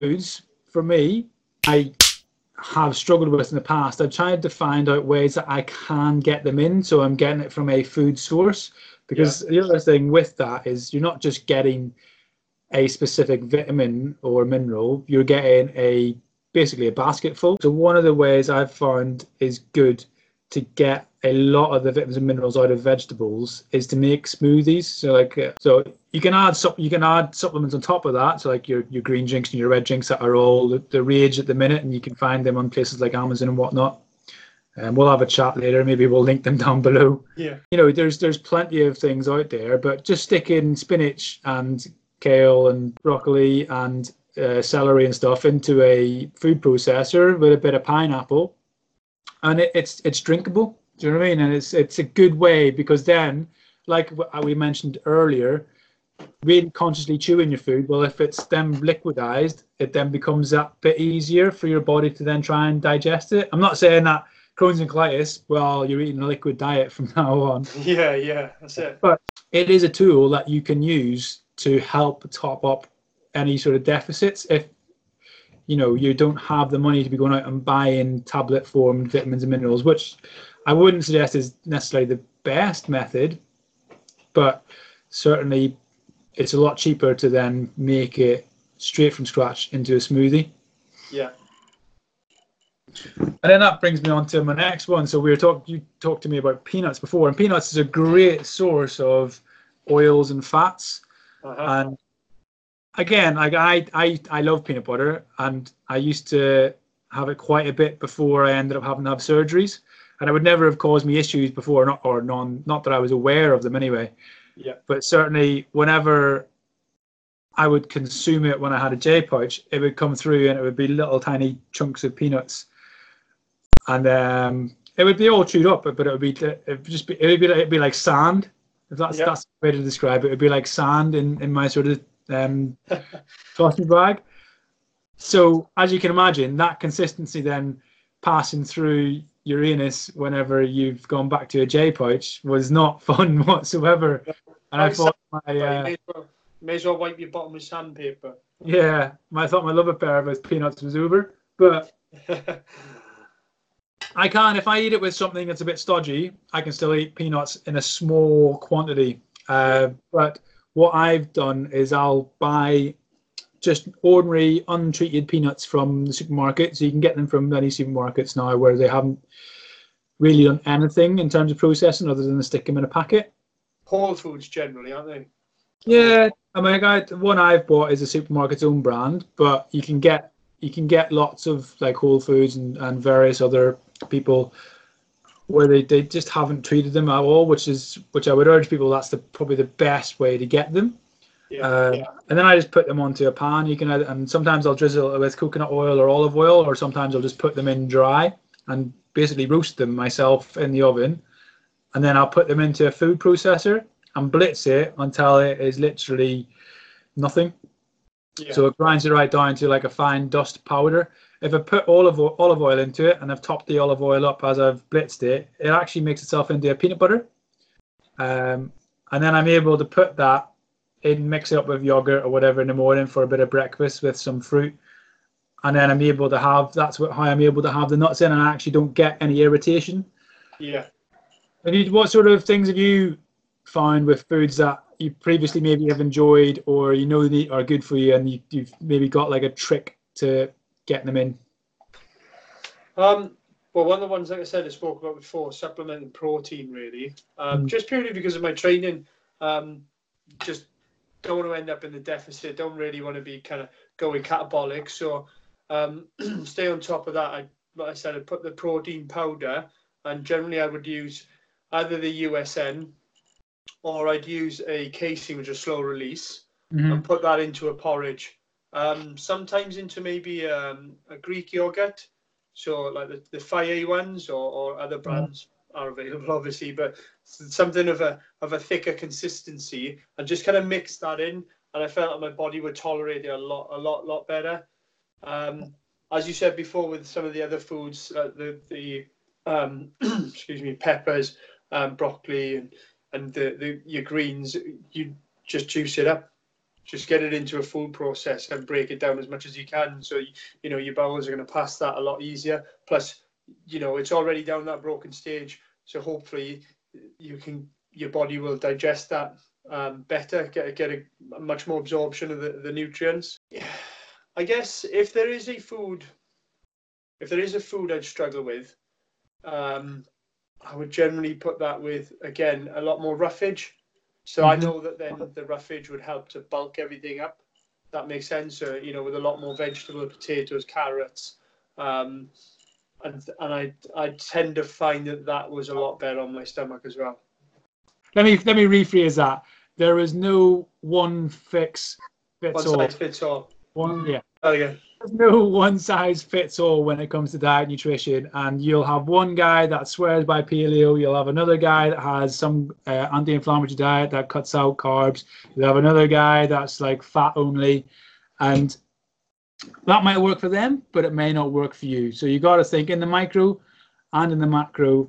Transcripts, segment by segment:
foods for me, I have struggled with in the past. I've tried to find out ways that I can get them in, so I'm getting it from a food source. Because yeah. the other thing with that is you're not just getting a specific vitamin or mineral, you're getting a basically a basket full. So one of the ways I've found is good to get a lot of the vitamins and minerals out of vegetables is to make smoothies. So like, uh, so you can add you can add supplements on top of that. So like your your green drinks and your red drinks that are all the, the rage at the minute, and you can find them on places like Amazon and whatnot. And um, we'll have a chat later. Maybe we'll link them down below. Yeah. You know, there's there's plenty of things out there, but just stick in spinach and kale and broccoli and uh, celery and stuff into a food processor with a bit of pineapple, and it, it's it's drinkable do you know what I mean? And it's it's a good way because then, like uh, we mentioned earlier, really consciously chewing your food. Well, if it's then liquidized, it then becomes that bit easier for your body to then try and digest it. I'm not saying that Crohn's and colitis, well, you're eating a liquid diet from now on. Yeah, yeah, that's it. But it is a tool that you can use to help top up any sort of deficits if you know you don't have the money to be going out and buying tablet formed vitamins and minerals, which I wouldn't suggest is necessarily the best method, but certainly it's a lot cheaper to then make it straight from scratch into a smoothie. Yeah. And then that brings me on to my next one. So we were talking, you talked to me about peanuts before, and peanuts is a great source of oils and fats. Uh-huh. And again, like I, I, I love peanut butter, and I used to have it quite a bit before I ended up having to have surgeries and it would never have caused me issues before, not or none, not that I was aware of them anyway. Yeah. But certainly, whenever I would consume it when I had a J pouch, it would come through and it would be little tiny chunks of peanuts, and um, it would be all chewed up, but it would be it would just be it would be like, it'd be like sand. If that's that's the way to describe it, it would be like sand in in my sort of um, sausage bag. So as you can imagine, that consistency then passing through Uranus whenever you've gone back to a J pouch was not fun whatsoever. And I thought my uh, may, as well, wipe your bottom with sandpaper. Yeah, I thought my love affair with peanuts was over, but I can if I eat it with something that's a bit stodgy, I can still eat peanuts in a small quantity. Uh, but what I've done is I'll buy just ordinary untreated peanuts from the supermarket. So you can get them from many supermarkets now where they haven't really done anything in terms of processing other than stick them in a packet. Whole Foods generally, aren't they? Yeah, I mean, I, one I've bought is a supermarket's own brand, but you can get you can get lots of like Whole Foods and, and various other people where they, they just haven't treated them at all, which is which I would urge people that's the probably the best way to get them. Yeah, uh, yeah. And then I just put them onto a pan. You can, and sometimes I'll drizzle it with coconut oil or olive oil, or sometimes I'll just put them in dry and basically roast them myself in the oven. And then I'll put them into a food processor and blitz it until it is literally nothing. Yeah. So it grinds it right down to like a fine dust powder. If I put olive olive oil into it and I've topped the olive oil up as I've blitzed it, it actually makes itself into a peanut butter. Um, and then I'm able to put that in, mix it up with yogurt or whatever in the morning for a bit of breakfast with some fruit. And then I'm able to have that's what, how I'm able to have the nuts in, and I actually don't get any irritation. Yeah. And you, what sort of things have you found with foods that you previously maybe have enjoyed, or you know they are good for you, and you, you've maybe got like a trick to getting them in? Um, well, one of the ones, like I said, I spoke about before, supplementing protein, really. Um, mm. Just purely because of my training, um, just don't want to end up in the deficit. Don't really want to be kind of going catabolic. So um, stay on top of that. I, like I said, I put the protein powder, and generally I would use either the USN or I'd use a casein which is slow release mm-hmm. and put that into a porridge. Um, sometimes into maybe um, a Greek yogurt, so like the, the Fage ones or, or other mm-hmm. brands. Are available, obviously, but something of a of a thicker consistency, and just kind of mix that in. And I felt like my body would tolerate it a lot, a lot, lot better. Um, as you said before, with some of the other foods, uh, the the um, excuse me, peppers, um, broccoli, and and the, the your greens, you just juice it up. Just get it into a food process and break it down as much as you can. So you know your bowels are going to pass that a lot easier. Plus, you know it's already down that broken stage, so hopefully you can your body will digest that um, better, get get a, much more absorption of the, the nutrients. I guess if there is a food, if there is a food I'd struggle with, um, I would generally put that with again a lot more roughage. So mm-hmm. I know that then the roughage would help to bulk everything up. That makes sense. So, you know, with a lot more vegetable, potatoes, carrots, um, and and I I tend to find that that was a lot better on my stomach as well. Let me let me rephrase that. There is no one fix fits one all. One size fits all. One yeah. There There's no one size fits all when it comes to diet nutrition, and you'll have one guy that swears by paleo. You'll have another guy that has some uh, anti-inflammatory diet that cuts out carbs. You'll have another guy that's like fat only, and that might work for them, but it may not work for you. So you got to think in the micro and in the macro.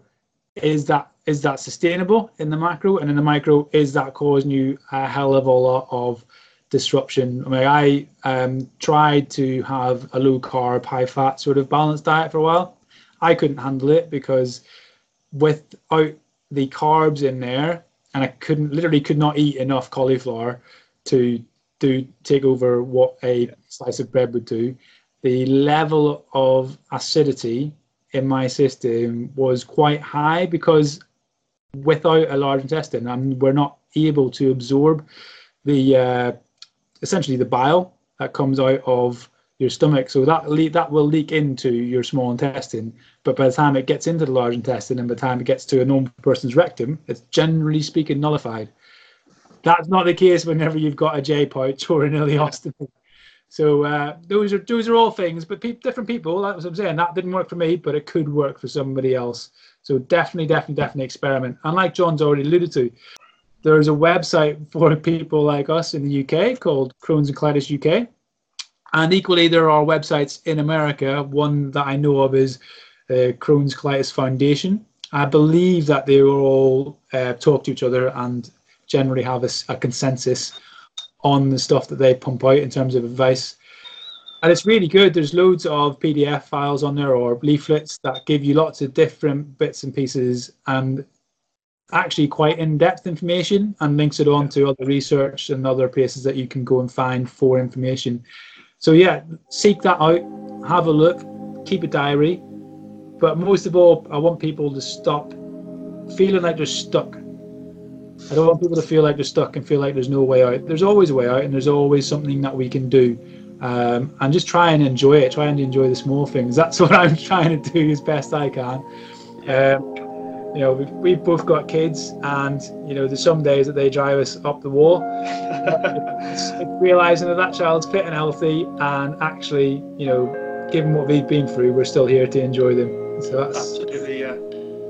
Is that is that sustainable in the macro, and in the micro is that causing you a hell of a lot of disruption. I mean, I um, tried to have a low carb, high fat sort of balanced diet for a while. I couldn't handle it because without the carbs in there, and I couldn't literally could not eat enough cauliflower to do take over what a slice of bread would do. The level of acidity in my system was quite high because without a large intestine, and we're not able to absorb the uh, essentially the bile that comes out of your stomach. So that le- that will leak into your small intestine. But by the time it gets into the large intestine and by the time it gets to a normal person's rectum, it's generally speaking nullified. That's not the case whenever you've got a J pouch or an ileostomy. So uh, those are those are all things, but pe- different people. That's what I'm saying. That didn't work for me, but it could work for somebody else. So definitely, definitely, definitely experiment. And like John's already alluded to, there's a website for people like us in the UK called Crohn's and Colitis UK. And equally, there are websites in America. One that I know of is uh, Crohn's Colitis Foundation. I believe that they all uh, talk to each other and generally have a, a, consensus on the stuff that they pump out in terms of advice. And it's really good. There's loads of PDF files on there or leaflets that give you lots of different bits and pieces. And actually quite in-depth information and links it on to other research and other places that you can go and find for information. So yeah, seek that out, have a look, keep a diary, but most of all, I want people to stop feeling like they're stuck. I don't want people to feel like they're stuck and feel like there's no way out. There's always a way out, and there's always something that we can do. Um, and just try and enjoy it. Try and enjoy the small things. That's what I'm trying to do as best I can. Um, you know, we've, we've both got kids, and you know, there's some days that they drive us up the wall. it's, it's realizing that that child's fit and healthy, and actually, you know, given what we've been through, we're still here to enjoy them. So that's absolutely, yeah,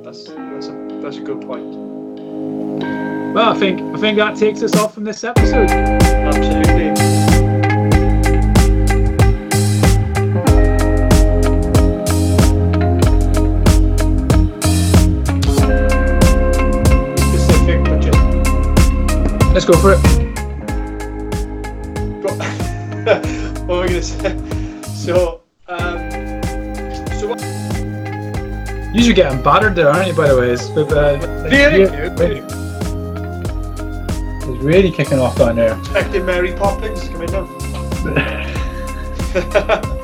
that's that's a that's a good point. Well, I think I think that takes us off from this episode. Absolutely. Let's go for it. what were we going to say? So, um, so what? You're getting battered there, aren't you? By the way, it's, uh, really, really, it's really kicking off down there. Expecting Mary Poppins coming down.